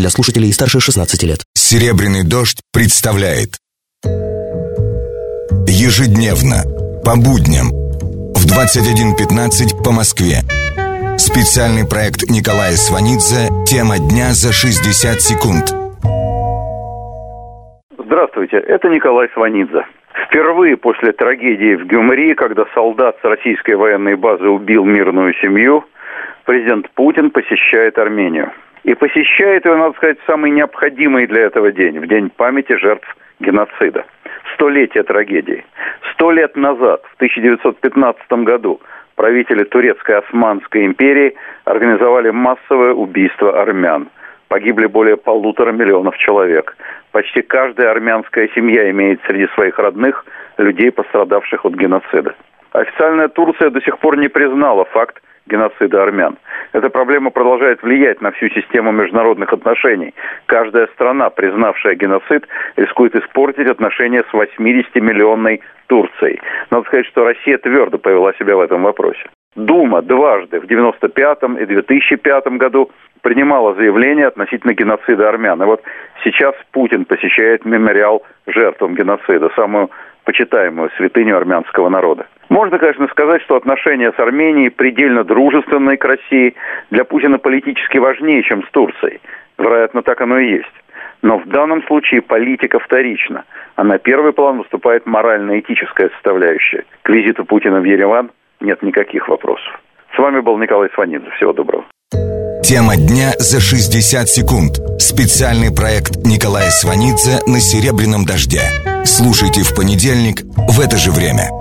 для слушателей старше 16 лет. «Серебряный дождь» представляет Ежедневно, по будням, в 21.15 по Москве. Специальный проект Николая Сванидзе «Тема дня за 60 секунд». Здравствуйте, это Николай Сванидзе. Впервые после трагедии в Гюмри, когда солдат с российской военной базы убил мирную семью, президент Путин посещает Армению. И посещает ее, надо сказать, самый необходимый для этого день, в день памяти жертв геноцида. Столетие трагедии. Сто лет назад, в 1915 году, правители Турецкой Османской империи организовали массовое убийство армян. Погибли более полутора миллионов человек. Почти каждая армянская семья имеет среди своих родных людей, пострадавших от геноцида. Официальная Турция до сих пор не признала факт геноцида армян. Эта проблема продолжает влиять на всю систему международных отношений. Каждая страна, признавшая геноцид, рискует испортить отношения с 80-миллионной Турцией. Надо сказать, что Россия твердо повела себя в этом вопросе. Дума дважды в 1995 и 2005 году принимала заявление относительно геноцида армян. И вот сейчас Путин посещает мемориал жертвам геноцида, самую почитаемую святыню армянского народа. Можно, конечно, сказать, что отношения с Арменией предельно дружественные к России, для Путина политически важнее, чем с Турцией. Вероятно, так оно и есть. Но в данном случае политика вторична, а на первый план выступает морально-этическая составляющая. К визиту Путина в Ереван нет никаких вопросов. С вами был Николай Сванидзе. Всего доброго. Тема дня за 60 секунд. Специальный проект Николая Сванидзе на «Серебряном дожде». Слушайте в понедельник в это же время.